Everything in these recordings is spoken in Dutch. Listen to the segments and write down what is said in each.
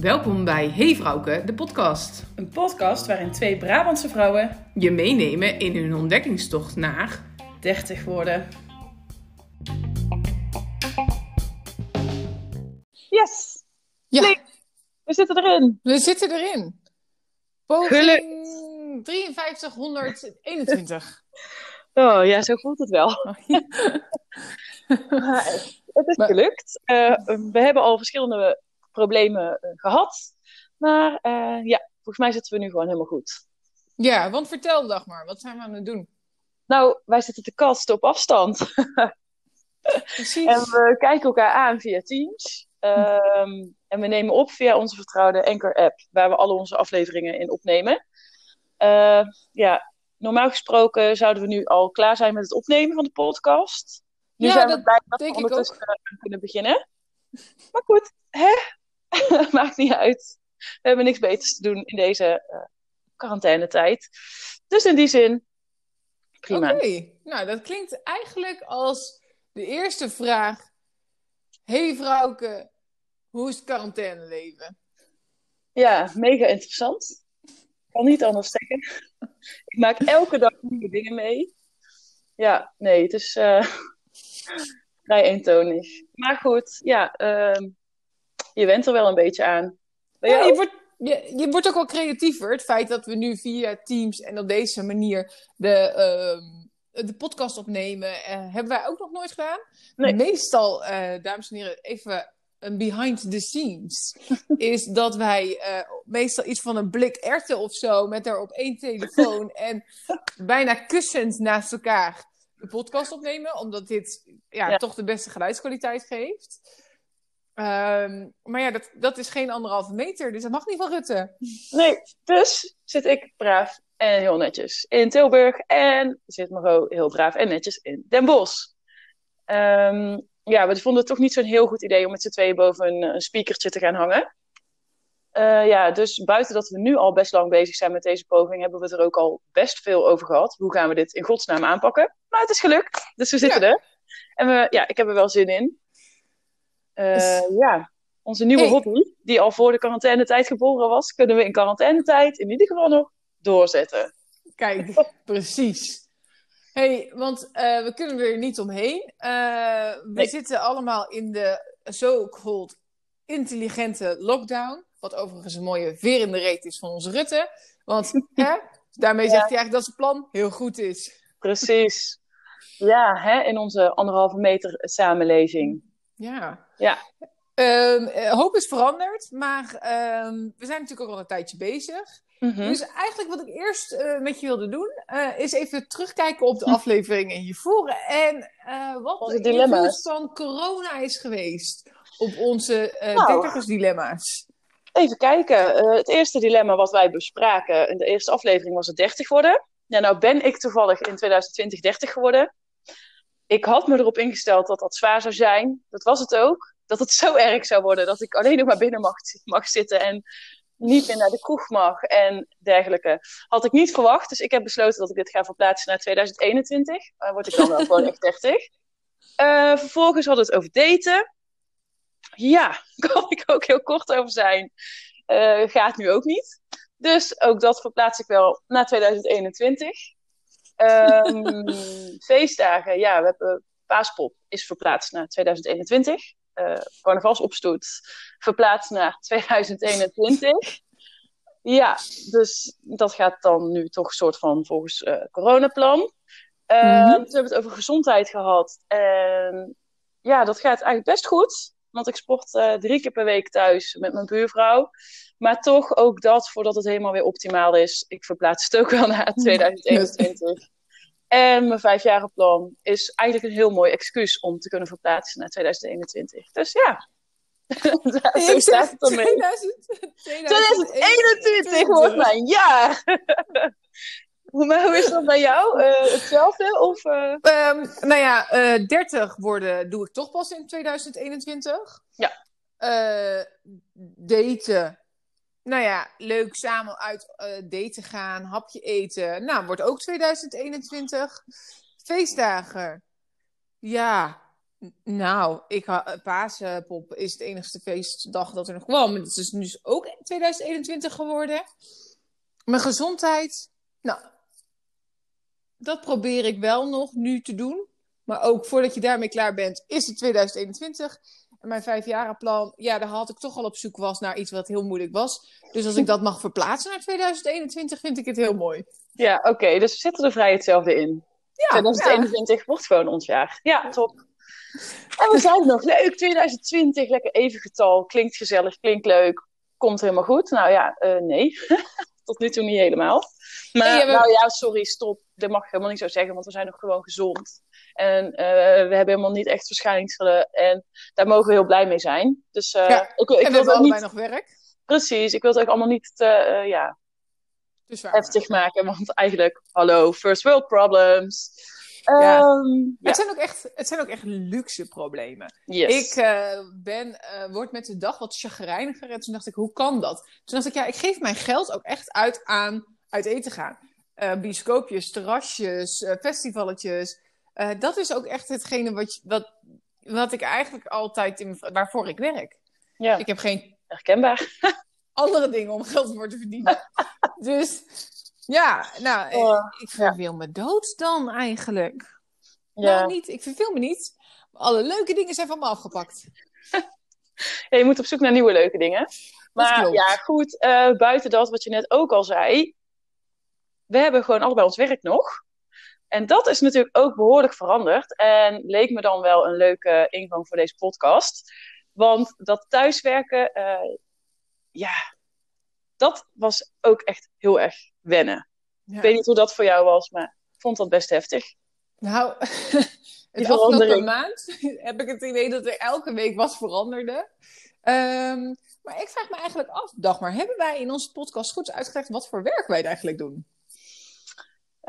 Welkom bij Hey Vrouwke, de podcast. Een podcast waarin twee Brabantse vrouwen Je meenemen in hun ontdekkingstocht naar 30 worden. Yes! Ja. Klik. We zitten erin. We zitten erin. Poging 5321. Oh ja, zo voelt het wel. het is Maar- gelukt. Eh, we hebben al verschillende problemen eh, gehad. Maar eh, ja, volgens mij zitten we nu gewoon helemaal goed. Ja, want vertel Dagmar, wat zijn we aan het doen? Nou, wij zitten te kasten op afstand. Precies. En we kijken elkaar aan via Teams. Ehm, en we nemen op via onze vertrouwde Anchor-app, waar we alle onze afleveringen in opnemen. Eh, ja, normaal gesproken zouden we nu al klaar zijn met het opnemen van de podcast. Nu Ja, zijn we dat blij dat we ik ondertussen eh, kunnen beginnen. Maar goed, hè? maakt niet uit. We hebben niks beters te doen in deze eh quarantainetijd. Dus in die zin, prima. Oké, nou dat klinkt eigenlijk als de eerste vraag. Hey vrouwke, hoe is het quarantaineleven? Ja, mega interessant. Kan niet anders zeggen. Ik maak elke dag nieuwe dingen mee. Ja, nee, het is eh, vrij eentonig. Maar goed, ja, ehm, je went er wel een beetje aan. Ja, je, wordt, je, je wordt ook wel creatiever. Het feit dat we nu via Teams en op deze manier de, ehm, de podcast opnemen, eh, hebben wij ook nog nooit gedaan. Nee. Meestal, eh, dames en heren, even een behind the scenes. is dat wij eh, meestal iets van een blik erwten of zo, met daar op één telefoon en bijna kussend naast elkaar de podcast opnemen. Omdat dit ja, Ja. toch de beste geluidskwaliteit geeft. Ehm, maar ja, dat, dat is geen anderhalve meter, dus dat mag niet van Rutte. Nee, dus zit ik braaf en heel netjes in Tilburg. En zit Maro heel braaf en netjes in Den Bosch. Ehm, ja, we vonden het toch niet zo'n heel goed idee om met z'n tweeën boven een, een speakertje te gaan hangen. Eh, ja, dus buiten dat we nu al best lang bezig zijn met deze poging, hebben we het er ook al best veel over gehad. Hoe gaan we dit in godsnaam aanpakken? Maar het is gelukt, dus we zitten er. En we, ja, ik heb er wel zin in. Eh, Dus- Ja, onze nieuwe Hey. hobby, die al voor de quarantainetijd geboren was, kunnen we in quarantainetijd in ieder geval nog doorzetten. Kijk, precies. hey, want eh, we kunnen er niet omheen. We Nee. zitten allemaal in de so-called intelligente lockdown. Wat overigens een mooie veer in de reet is van onze Rutte. Want hè, daarmee zegt hij eigenlijk dat zijn plan heel goed is. Precies. Ja, hè, in onze anderhalve meter samenleving. Ja. Ja. Ehm, eh, hoop is veranderd, maar ehm, we zijn natuurlijk ook al een tijdje bezig. Mhm. Dus eigenlijk wat ik eerst eh, met je wilde doen, eh, is even terugkijken op de afleveringen hiervoor. En wat Onze de invloed van corona is geweest op onze Nou. dertigersdilemma's. Even kijken. Eh, het eerste dilemma wat wij bespraken in de eerste aflevering was het 30 worden. Ja, nou ben ik toevallig in 2020 30 geworden. Ik had me erop ingesteld dat dat zwaar zou zijn. Dat was het ook. Dat het zo erg zou worden dat ik alleen nog maar binnen mag, mag zitten en niet meer naar de kroeg mag en dergelijke. Had ik niet verwacht, dus ik heb besloten dat ik dit ga verplaatsen naar 2021. Dan word ik dan wel gewoon echt 30. Eh, vervolgens hadden we het over daten. Ja, kan ik ook heel kort over zijn. Eh, gaat nu ook niet. Dus ook dat verplaats ik wel naar 2021. Ehm, feestdagen, ja, we hebben Paaspop is verplaatst naar 2021. Eh carnavalsopstoot verplaatst naar 2021. Ja, dus dat gaat dan nu toch een soort van volgens eh coronaplan. Eh, Mhm. Toen hebben we het over gezondheid gehad. En ja, dat gaat eigenlijk best goed. Want ik sport eh, drie keer per week thuis met mijn buurvrouw. Maar toch ook dat, voordat het helemaal weer optimaal is. Ik verplaats het ook wel naar 2021. En mijn vijfjarenplan is eigenlijk een heel mooi excuus om te kunnen verplaatsen naar 2021. Dus ja, zo staat het ermee. 2000, 2021 wordt mijn jaar! maar hoe is dat bij jou? Eh, hetzelfde? Of, eh, Ehm, nou ja, eh 30 worden doe ik toch pas in 2021. Ja. Daten. Nou ja, leuk samen uit daten gaan, hapje eten. Nou, wordt ook 2021. Feestdagen. Ja, Nou, ik ha- Paaspop is het enigste feestdag dat er nog kwam. Het is nu ook 2021 geworden. Mijn gezondheid, nou, dat probeer ik wel nog nu te doen. Maar ook voordat je daarmee klaar bent, is het 2021. En mijn vijfjarenplan, ja, daar had ik toch al op zoek was naar iets wat heel moeilijk was. Dus als ik dat mag verplaatsen naar 2021, vind ik het heel mooi. Ja, oké. dus we zitten er vrij hetzelfde in. Ja, 2021 wordt gewoon ons jaar. Ja, top. En we zijn nog leuk. 2020, lekker even getal. Klinkt gezellig, klinkt leuk. Komt helemaal goed. Nou ja, eh, nee. Tot nu toe niet helemaal. Maar nou ja, sorry, stop. Dat mag ik helemaal niet zo zeggen, want we zijn nog gewoon gezond. En eh, we hebben helemaal niet echt verschijningselen. En daar mogen we heel blij mee zijn. Dus eh, Ja, ik, ik en we wil allebei niet... nog werk. Precies, ik wil het ook allemaal niet te eh, ja, Dus heftig maken. Want eigenlijk, hallo, first world problems. Ja. Ehm, ja, Het, zijn ook echt, het zijn ook echt luxe problemen. yes. Ik ben, word met de dag wat chagrijniger. En toen dacht ik, hoe kan dat? Toen dacht ik, ja, ik geef mijn geld ook echt uit aan uit eten gaan. Eh bioscoopjes, terrasjes, eh, festivalletjes. Eh, dat is ook echt hetgene wat, wat, wat ik eigenlijk altijd, in, waarvoor ik werk. ja, Ik heb geen herkenbaar. andere dingen om geld voor te verdienen. dus ja, nou, Oh, ik, ik verveel me dood dan eigenlijk. Ja. Nou, niet. Ik verveel me niet. Alle leuke dingen zijn van me afgepakt. Ja, je moet op zoek naar nieuwe leuke dingen. Maar ja, goed, buiten dat wat je net ook al zei, we hebben gewoon allebei ons werk nog. En dat is natuurlijk ook behoorlijk veranderd. En leek me dan wel een leuke ingang voor deze podcast. Want dat thuiswerken, eh, ja, dat was ook echt heel erg wennen. Ja. Ik weet niet hoe dat voor jou was, maar ik vond dat best heftig. Nou, het afgelopen maand heb ik het idee dat er elke week wat veranderde. Ehm, maar ik vraag me eigenlijk af, Dagmar, hebben wij in onze podcast goed uitgelegd wat voor werk wij eigenlijk doen?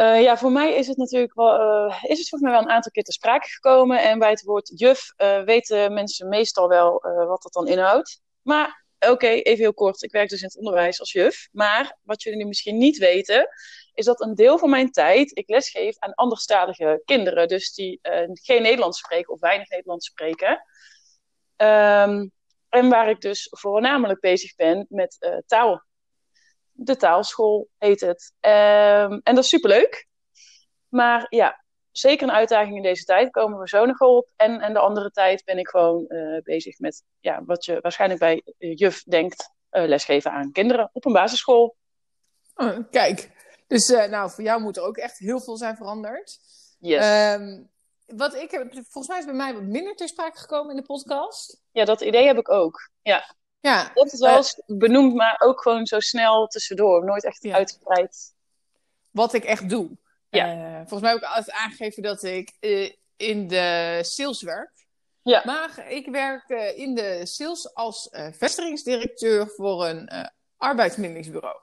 Eh, ja, voor mij is het natuurlijk wel, eh, is het volgens mij wel een aantal keer te sprake gekomen. En bij het woord juf eh, weten mensen meestal wel wat dat dan inhoudt. Maar oké, even heel kort. Ik werk dus in het onderwijs als juf. Maar wat jullie nu misschien niet weten, is dat een deel van mijn tijd ik lesgeef aan anderstalige kinderen. Dus die geen Nederlands spreken of weinig Nederlands spreken. Ehm, en waar ik dus voornamelijk bezig ben met taal. De taalschool heet het. Ehm, en dat is superleuk. Maar ja, zeker een uitdaging in deze tijd. Komen we zo nog op. En, en de andere tijd ben ik gewoon eh, bezig met ja, wat je waarschijnlijk bij juf denkt. eh, lesgeven aan kinderen op een basisschool. Oh, kijk, dus eh, nou, voor jou moet er ook echt heel veel zijn veranderd. Yes. Ehm, wat ik heb, volgens mij is bij mij wat minder ter sprake gekomen in de podcast. ja, dat idee heb ik ook. Ja, Ja, dat is wel eens benoemd, maar ook gewoon zo snel tussendoor. Nooit echt Ja. uitgebreid. wat ik echt doe. Ja. Eh, volgens mij heb ik altijd aangegeven dat ik eh, in de sales werk. Ja. Maar ik werk eh, in de sales als eh, vestigingsdirecteur voor een eh arbeidsmindelingsbureau.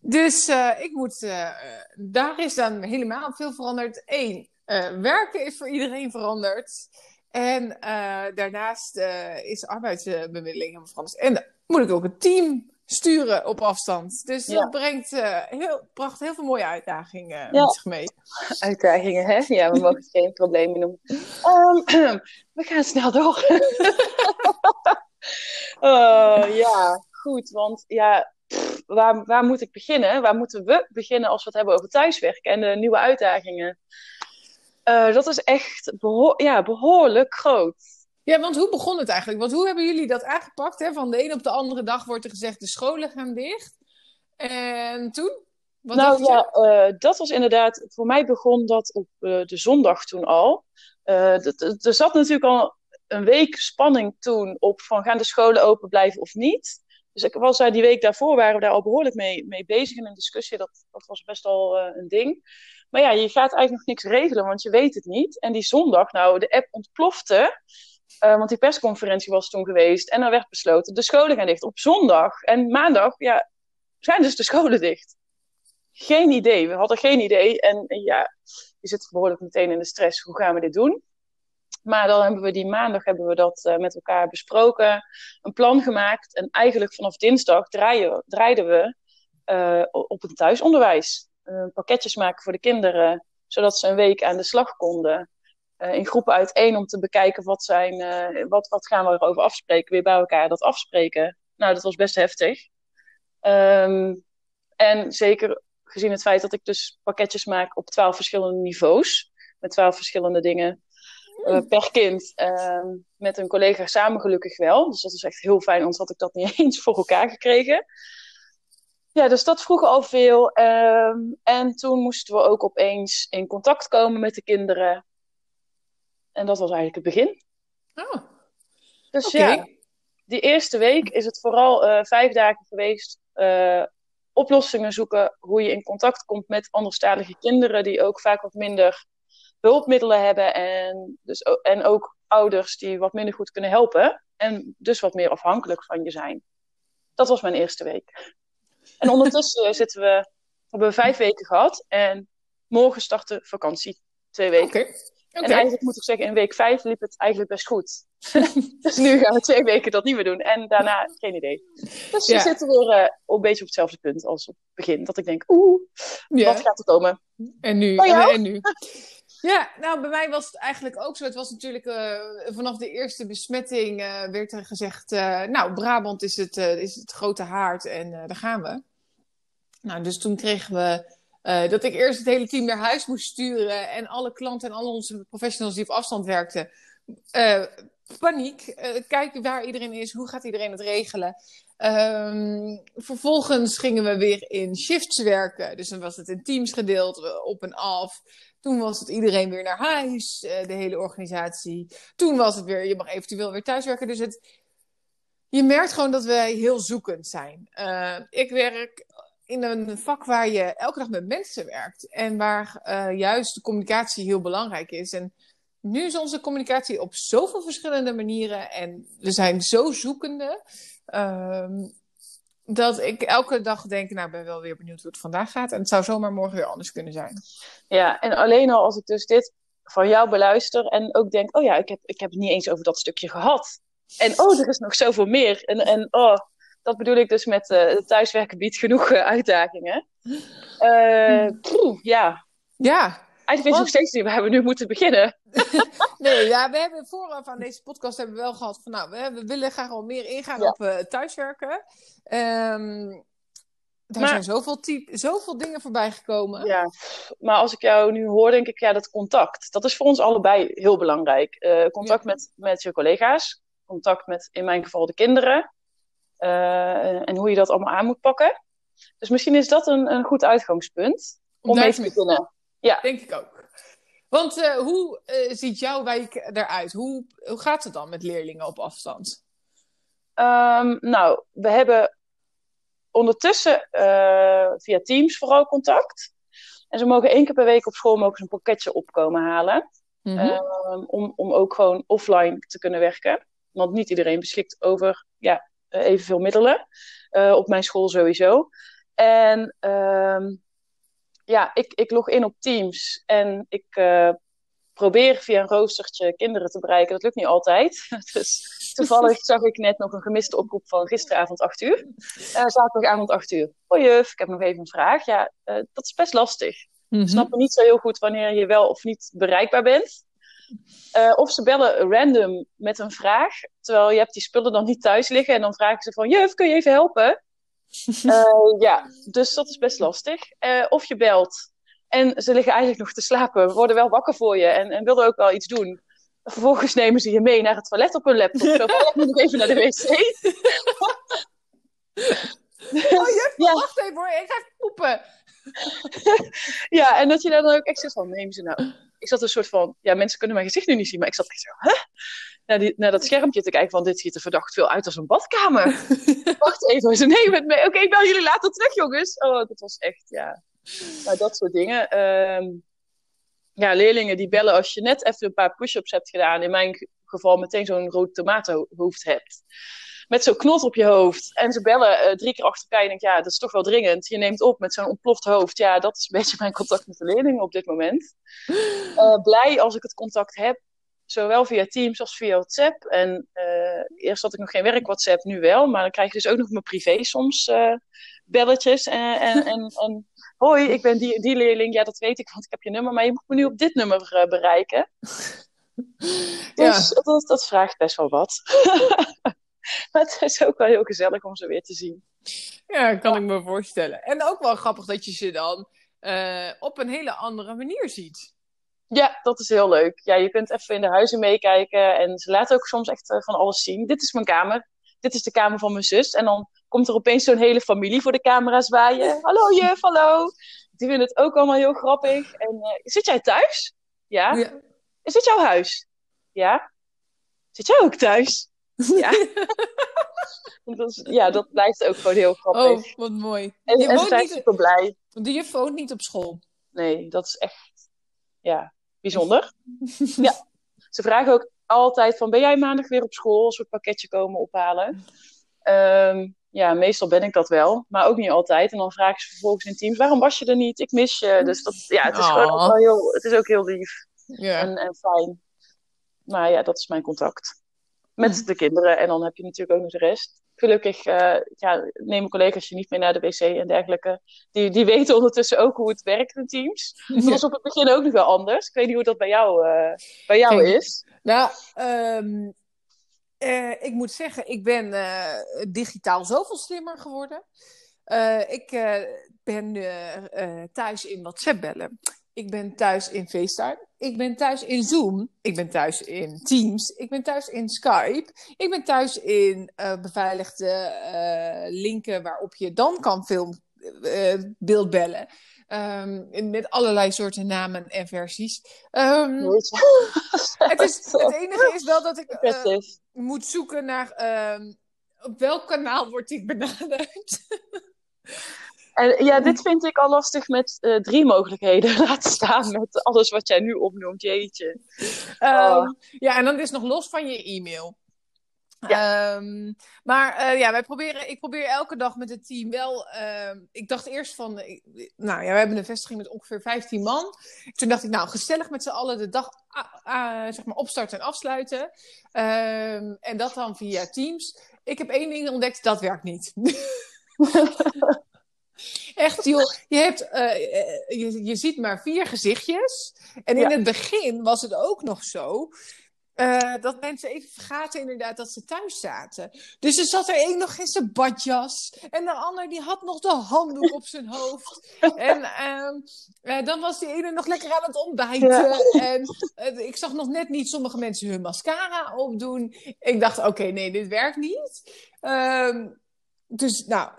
Dus eh, ik moet, eh, eh, daar is dan helemaal veel veranderd. Eén, eh, werken is voor iedereen veranderd. En eh, daarnaast eh, is arbeidsbemiddeling helemaal veranderd. En dan moet ik ook een team sturen op afstand. Dus Ja. dat brengt, eh, heel, bracht heel veel mooie uitdagingen Ja. met zich mee. Uitdagingen, hè? Ja, we mogen het geen probleem noemen. Ehm, we gaan snel door. Oh, ja, goed. Want ja, pff, waar, waar moet ik beginnen? Waar moeten we beginnen als we het hebben over thuiswerken en de nieuwe uitdagingen? Eh, dat is echt beho ja, behoorlijk groot. Ja, want hoe begon het eigenlijk? Want hoe hebben jullie dat aangepakt? Hè? Van de een op de andere dag wordt er gezegd, de scholen gaan dicht. En toen? Wat nou ja, eh, dat was inderdaad, voor mij begon dat op eh, de zondag toen al. Er zat natuurlijk al een week spanning toen op van gaan de scholen open blijven of niet. Dus ik was daar die week daarvoor waren we daar al behoorlijk mee, mee bezig in een discussie. Dat, dat was best al een ding. Maar ja, je gaat eigenlijk nog niks regelen, want je weet het niet. En die zondag, nou, de app ontplofte. eh, want die persconferentie was toen geweest. En er werd besloten, de scholen gaan dicht op zondag. En maandag, ja, zijn dus de scholen dicht. Geen idee. We hadden geen idee. En ja, je zit behoorlijk meteen in de stress. Hoe gaan we dit doen? Maar dan hebben we die maandag hebben we dat eh, met elkaar besproken. Een plan gemaakt. En eigenlijk vanaf dinsdag draaien, draaiden we eh, op een thuisonderwijs. Eh, pakketjes maken voor de kinderen. Zodat ze een week aan de slag konden. eh, in groepen uiteen om te bekijken wat, zijn, eh, wat, wat gaan we erover afspreken. Weer bij elkaar dat afspreken. Nou, dat was best heftig. Ehm, en zeker gezien het feit dat ik dus pakketjes maak op twaalf verschillende niveaus. Met twaalf verschillende dingen uh, per kind. Ehm, met een collega samen gelukkig wel. Dus dat is echt heel fijn, anders had ik dat niet eens voor elkaar gekregen. Ja, dus dat vroeg al veel. Ehm, en toen moesten we ook opeens in contact komen met de kinderen. En dat was eigenlijk het begin. Oh. Dus okay. ja, die eerste week is het vooral uh, vijf dagen geweest. Uh, oplossingen zoeken, hoe je in contact komt met anderstalige kinderen die ook vaak wat minder hulpmiddelen hebben en, dus, en ook ouders die wat minder goed kunnen helpen en dus wat meer afhankelijk van je zijn. Dat was mijn eerste week. En ondertussen zitten we, hebben we vijf weken gehad en morgen start de vakantie. Twee weken. Okay. Okay. En eigenlijk moet ik zeggen, in week vijf liep het eigenlijk best goed. dus nu gaan we twee weken dat niet meer doen. En daarna geen idee. Dus Ja. we zitten weer uh, een beetje op hetzelfde punt als op het begin. Dat ik denk, oeh, Ja. wat gaat er komen? En nu? Bij En, nu? Ja, nou, bij mij was het eigenlijk ook zo. Het was natuurlijk eh, vanaf de eerste besmetting eh, werd er gezegd: eh, Nou, Brabant is het, eh, is het grote haard en eh, daar gaan we. Nou, dus toen kregen we eh, dat ik eerst het hele team naar huis moest sturen en alle klanten en alle onze professionals die op afstand werkten. eh, paniek. Eh, kijken waar iedereen is, hoe gaat iedereen het regelen. Ehm, vervolgens gingen we weer in shifts werken. Dus dan was het in teams gedeeld, op en af. Toen was het iedereen weer naar huis, de hele organisatie. Toen was het weer, je mag eventueel weer thuiswerken. Dus het, je merkt gewoon dat wij heel zoekend zijn. Ik werk in een vak waar je elke dag met mensen werkt. En waar eh, juist de communicatie heel belangrijk is. En nu is onze communicatie op zoveel verschillende manieren. En we zijn zo zoekende. ehm, dat ik elke dag denk, nou, ben wel weer benieuwd hoe het vandaag gaat. En het zou zomaar morgen weer anders kunnen zijn. Ja, en alleen al als ik dus dit van jou beluister en ook denk, oh ja, ik heb, ik heb het niet eens over dat stukje gehad. En oh, er is nog zoveel meer. En, en oh, dat bedoel ik dus met eh het thuiswerken biedt genoeg eh, uitdagingen. Eh, poeh, ja, Ja, eigenlijk weet ik nog steeds niet waar we nu moeten beginnen. Nee, ja, we hebben vooraf aan deze podcast hebben we wel gehad van, nou, we, we willen graag wel meer ingaan Ja. op thuiswerken. Ehm er Maar- zijn zoveel, typ, zoveel dingen voorbij gekomen. Ja, maar als ik jou nu hoor, denk ik, ja, dat contact, dat is voor ons allebei heel belangrijk. Contact met, met je collega's, contact met, in mijn geval, de kinderen. Eh, en hoe je dat allemaal aan moet pakken. Dus misschien is dat een, een goed uitgangspunt om mee te beginnen. Denk ik ook. Want eh, hoe eh, ziet jouw wijk eruit? Hoe, hoe gaat het dan met leerlingen op afstand? Ehm, nou, we hebben ondertussen via Teams vooral contact. En ze mogen één keer per week op school mogen ze een pakketje opkomen halen. Mhm. Ehm, om, om ook gewoon offline te kunnen werken. Want niet iedereen beschikt over ja, evenveel middelen. Eh, op mijn school sowieso. En ehm, ja, ik, ik log in op Teams en ik eh, probeer via een roostertje kinderen te bereiken. Dat lukt niet altijd. Dus toevallig zag ik net nog een gemiste oproep van gisteravond 8 uur. Uh, zaterdagavond 8 uur. Hoi juf, ik heb nog even een vraag. Ja, eh, dat is best lastig. Mhm. Ik snap niet zo heel goed wanneer je wel of niet bereikbaar bent. Eh, of ze bellen random met een vraag, terwijl je hebt die spullen dan niet thuis liggen. En dan vragen ze van, juf, kun je even helpen? Eh, ja, dus dat is best lastig. Eh, of je belt en ze liggen eigenlijk nog te slapen, worden wel wakker voor je en, en willen ook wel iets doen. Vervolgens nemen ze je mee naar het toilet op hun laptop. Zo van, "Oh, ik moet nog even naar de wc. Oh, juf, Ja. wacht even hoor, ik ga even poepen. Ja, en dat je daar dan ook echt zit van, neem ze nou. Ik zat een soort van, ja, mensen kunnen mijn gezicht nu niet zien, maar ik zat echt zo, hè? Naar, die, naar dat schermpje te kijken van, dit ziet er verdacht veel uit als een badkamer. Wacht even, ze nee met mij. Oké, ik bel jullie later terug, jongens. Oh, dat was echt, ja. Nou, dat soort dingen. Ehm, ja, leerlingen die bellen als je net even een paar push-ups hebt gedaan. In mijn geval meteen zo'n rood tomatenhoofd hebt. Met zo'n knot op je hoofd. En ze bellen eh, drie keer achter elkaar. Je denkt, ja, dat is toch wel dringend. Je neemt op met zo'n ontploft hoofd. Ja, dat is een beetje mijn contact met de leerlingen op dit moment. Eh, blij als ik het contact heb. Zowel via Teams als via WhatsApp. En eh, eerst had ik nog geen werk WhatsApp, nu wel. Maar dan krijg je dus ook nog mijn privé soms belletjes. En, en, en, en hoi, ik ben die, die leerling. Ja, dat weet ik, want ik heb je nummer. Maar je moet me nu op dit nummer bereiken. Ja. Dus dat, dat vraagt best wel wat. maar het is ook wel heel gezellig om ze weer te zien. Ja, kan ik me voorstellen. En ook wel grappig dat je ze dan eh, op een hele andere manier ziet. Ja, dat is heel leuk. Ja, je kunt even in de huizen meekijken. En ze laten ook soms echt eh, van alles zien. Dit is mijn kamer. Dit is de kamer van mijn zus. En dan komt er opeens zo'n hele familie voor de camera zwaaien. Hallo juf, hallo. Die vinden het ook allemaal heel grappig. En eh, zit jij thuis? Ja. Ja. Is dit jouw huis? Ja. Zit jij ook thuis? Ja. dat, is- ja, dat blijft ook gewoon heel grappig. Oh, wat mooi. en je en ze woont zijn niet, super blij. de juf woont niet op school. Nee, dat is echt ja, bijzonder. ja. Ze vragen ook altijd van, ben jij maandag weer op school als we het pakketje komen ophalen? Ehm, ja, meestal ben ik dat wel, maar ook niet altijd. En dan vragen ze vervolgens in teams, waarom was je er niet? Ik mis je. Dus dat, ja, het is gewoon ook wel heel, het is ook heel lief Ja. en, en fijn. Maar ja, dat is mijn contact. Met de kinderen. En dan heb je natuurlijk ook nog de rest. Gelukkig eh, ja, nemen collega's je niet mee naar de wc en dergelijke. Die, die weten ondertussen ook hoe het werkt in teams. Dat was op het begin ook nog wel anders. Ik weet niet hoe dat bij jou, eh, bij jou Kijk. is. Nou, ehm, eh, ik moet zeggen, ik ben digitaal zoveel slimmer geworden. Ik ben thuis in WhatsApp bellen. Ik ben thuis in FaceTime. Ik ben thuis in Zoom. Ik ben thuis in Teams. Ik ben thuis in Skype. Ik ben thuis in eh, beveiligde eh, linken waarop je dan kan film, eh, beeldbellen. Ehm, met allerlei soorten namen en versies. Ehm, het, is, het enige is wel dat ik moet zoeken naar ehm, op welk kanaal wordt ik benaderd. En ja, dit vind ik al lastig met eh, drie mogelijkheden. Laat staan met alles wat jij nu opnoemt. Jeetje. Ehm, ja, en dan is nog los van je e-mail. Ehm, maar eh, ja, wij proberen, ik probeer elke dag met het team wel. ehm, ik dacht eerst van. ik- nou ja, we hebben een vestiging met ongeveer 15 man. Toen dacht ik, nou, gezellig met z'n allen de dag ah, ah, zeg maar opstarten en afsluiten. En dat dan via Teams. Ik heb één ding ontdekt, dat werkt niet. Echt, joh. Je, hebt, eh, eh, je, je ziet maar vier gezichtjes. En in Ja. het begin was het ook nog zo. eh, dat mensen even vergaten inderdaad dat ze thuis zaten. Dus er zat er één nog in zijn badjas. En de ander die had nog de handdoek op zijn hoofd. En ehm, eh, dan was die ene nog lekker aan het ontbijten. En ik zag nog net niet sommige mensen hun mascara opdoen. Ik dacht, oké, nee, dit werkt niet. Ehm, dus nou,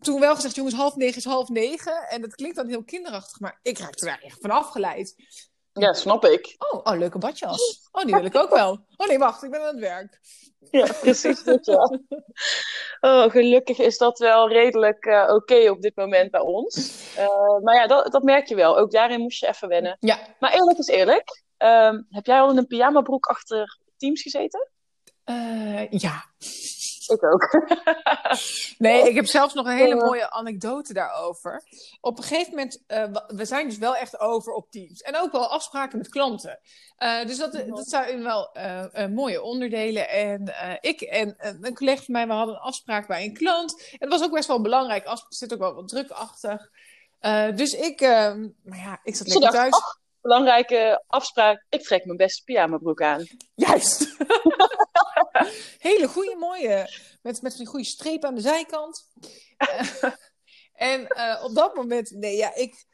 toen wel gezegd, jongens, half negen is half negen. En dat klinkt dan heel kinderachtig, maar ik raakte daar echt van afgeleid. Ja, snap ik. Oh, oh, leuke badjas. Oh, die wil ik ook wel. Oh nee, wacht, ik ben aan het werk. Ja, precies dit, ja. Oh, gelukkig is dat wel redelijk eh, oké op dit moment bij ons. Eh, maar ja, dat, dat merk je wel. Ook daarin moest je even wennen. Ja, Maar eerlijk is eerlijk. Ehm, heb jij al in een pyjamabroek achter Teams gezeten? Eh, ja. Ik ook. Nee, ik heb zelfs nog een hele mooie anekdote daarover. Op een gegeven moment, eh, we zijn dus wel echt over op Teams. En ook wel afspraken met klanten. Eh, dus dat, dat zijn wel eh, mooie onderdelen. En eh, ik en een collega van mij, we hadden een afspraak bij een klant. Het was ook best wel belangrijk afspraak. Er zit ook wel wat druk achter. Eh, dus ik, eh, maar ja, ik zat lekker thuis. ach, belangrijke afspraak. Ik trek mijn beste pyjamabroek aan. Juist. Hele goede, mooie. Met, met die goede streep aan de zijkant. Eh, en eh, op dat moment, nee, ja, ik.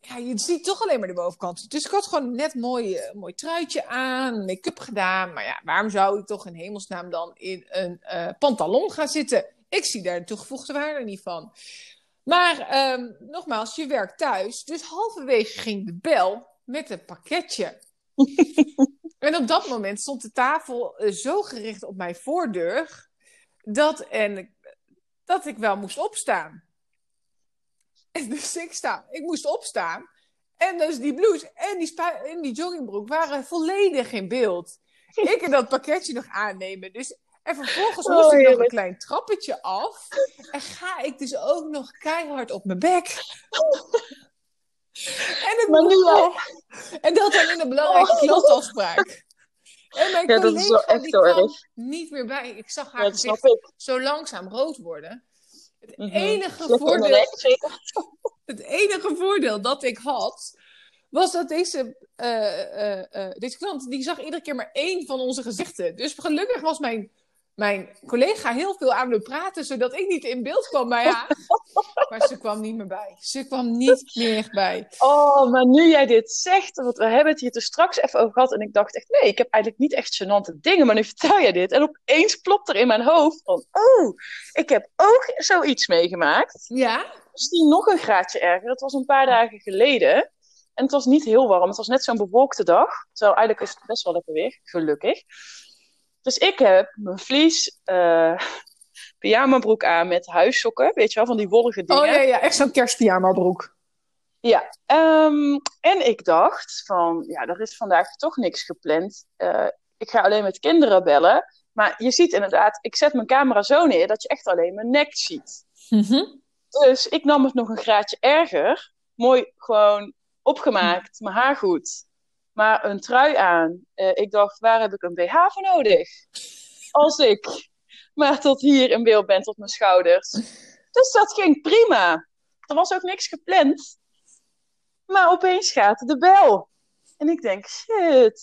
Ja, je ziet toch alleen maar de bovenkant. Dus ik had gewoon net mooi, eh, mooi truitje aan, make-up gedaan. Maar ja, waarom zou ik toch in hemelsnaam dan in een pantalon gaan zitten? Ik zie daar de toegevoegde waarde niet van. Maar ehm, nogmaals, je werkt thuis. Dus halverwege ging de bel met een pakketje. En op dat moment stond de tafel eh, zo gericht op mijn voordeur dat, en, ik- dat ik wel moest opstaan. En dus ik, sta, ik moest opstaan. En dus die blouse en die, en die joggingbroek waren volledig in beeld. Ik en dat pakketje nog aannemen. Dus, en vervolgens Oh, moest ik nog een klein trappetje af. En ga ik dus ook nog keihard op mijn bek. En, het Maar nu en dat dan in een belangrijke klantafspraak. En mijn Ja, dat is wel echt kwam niet meer bij. Ik zag haar Ja, gezicht zo langzaam rood worden. Het, Mhm. enige voordeel, nek, het enige voordeel dat ik had, was dat deze, eh, eh, eh, deze klant, die zag iedere keer maar één van onze gezichten. Dus gelukkig was mijn, mijn collega heel veel aan het praten, zodat ik niet in beeld kwam bij haar. maar ze kwam niet meer bij. Ze kwam niet meer bij. Oh, maar nu jij dit zegt, want we hebben het hier er straks even over gehad. En ik dacht echt, nee, ik heb eigenlijk niet echt gênante dingen. Maar nu vertel jij dit. En opeens plopt er in mijn hoofd van, oh, ik heb ook zoiets meegemaakt. Ja? Misschien nog een graadje erger. Dat was een paar dagen geleden. En het was niet heel warm. Het was net zo'n bewolkte dag. Terwijl eigenlijk is het best wel lekker weer, gelukkig. Dus ik heb mijn vlies pyjama broek aan met huissokken. Weet je wel, van die wollige dingen. Oh ja, ja, echt zo'n kerstpyjama broek. Ja, ehm, en ik dacht van, ja, er is vandaag toch niks gepland. Eh, ik ga alleen met kinderen bellen. Maar je ziet inderdaad, ik zet mijn camera zo neer dat je echt alleen mijn nek ziet. Mhm. Dus ik nam het nog een graadje erger. Mooi gewoon opgemaakt, mijn haar goed. Maar een trui aan. Eh, ik dacht, waar heb ik een BH voor nodig? Als ik maar tot hier in beeld ben, tot mijn schouders. Dus dat ging prima. Er was ook niks gepland. Maar opeens gaat de bel. En ik denk, shit,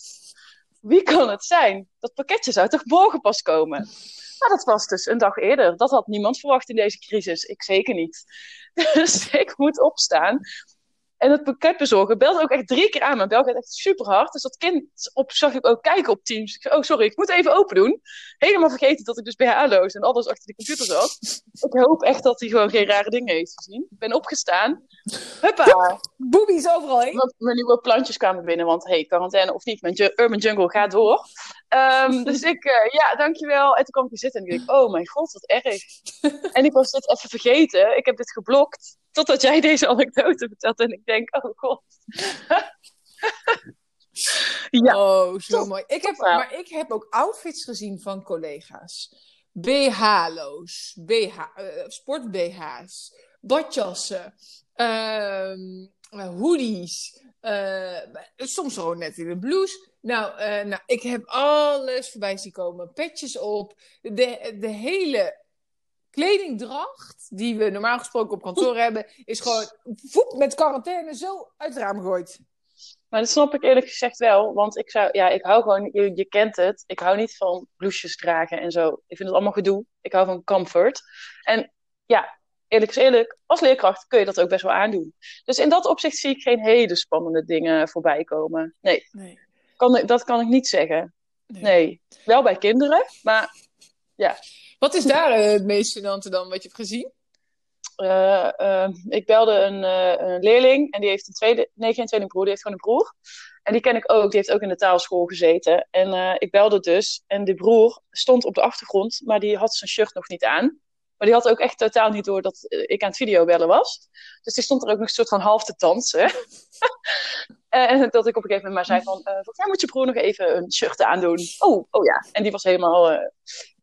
wie kan het zijn? Dat pakketje zou toch morgen pas komen? Maar dat was dus een dag eerder. Dat had niemand verwacht in deze crisis. Ik zeker niet. Dus ik moet opstaan. En het pakketbezorger belt ook echt drie keer aan. Mijn bel gaat echt super hard. Dus dat kind op, zag ik ook kijken op Teams. Ik zei, oh sorry, ik moet even open doen. Helemaal vergeten dat ik dus BH-loos en alles achter de computer zat. Ik hoop echt dat hij gewoon geen rare dingen heeft gezien. Ik ben opgestaan. Huppa! Boobies overal. Want mijn nieuwe plantjes kwamen binnen. Want hey, quarantaine of niet, mijn ju- Urban Jungle gaat door. Ehm, dus ik, eh, ja, dankjewel. En toen kwam ik weer zitten en ik dacht, oh mijn god, wat erg. en ik was dit even vergeten. Ik heb dit geblokt. Totdat jij deze anekdote vertelt. En ik denk, oh god. ja, Oh, zo mooi. Ik heb, maar ik heb ook outfits gezien van collega's. BH-loos, BH, eh, sport-BH's, badjassen, eh, hoodies, eh, soms gewoon net in een blouse. Nou, nou, ik heb alles voorbij zien komen. Petjes op, de, de hele kledingdracht die we normaal gesproken op kantoor hebben, is gewoon voep, met quarantaine zo uit het raam gegooid. maar dat snap ik eerlijk gezegd wel. Want ik zou, ja, ik hou gewoon, je, je kent het. Ik hou niet van blouses dragen en zo. Ik vind het allemaal gedoe. Ik hou van comfort. En ja, eerlijk is eerlijk, als leerkracht kun je dat ook best wel aandoen. Dus in dat opzicht zie ik geen hele spannende dingen voorbij komen. Nee, Nee. kan, dat kan ik niet zeggen. Nee. Nee, wel bij kinderen, maar Wat is daar eh, het meest gênante dan wat je hebt gezien? eh, eh, ik belde een, eh, een leerling en die heeft een tweede, nee geen tweede broer, die heeft gewoon een broer. En die ken ik ook, die heeft ook in de taalschool gezeten. En ik belde dus en die broer stond op de achtergrond, maar die had zijn shirt nog niet aan. Maar die had ook echt totaal niet door dat ik aan het videobellen was. Dus die stond er ook nog een soort van half te dansen. En dat ik op een gegeven moment maar zei van, volgens mij moet je broer nog even een shirt aandoen. Oh, oh ja. En die was helemaal,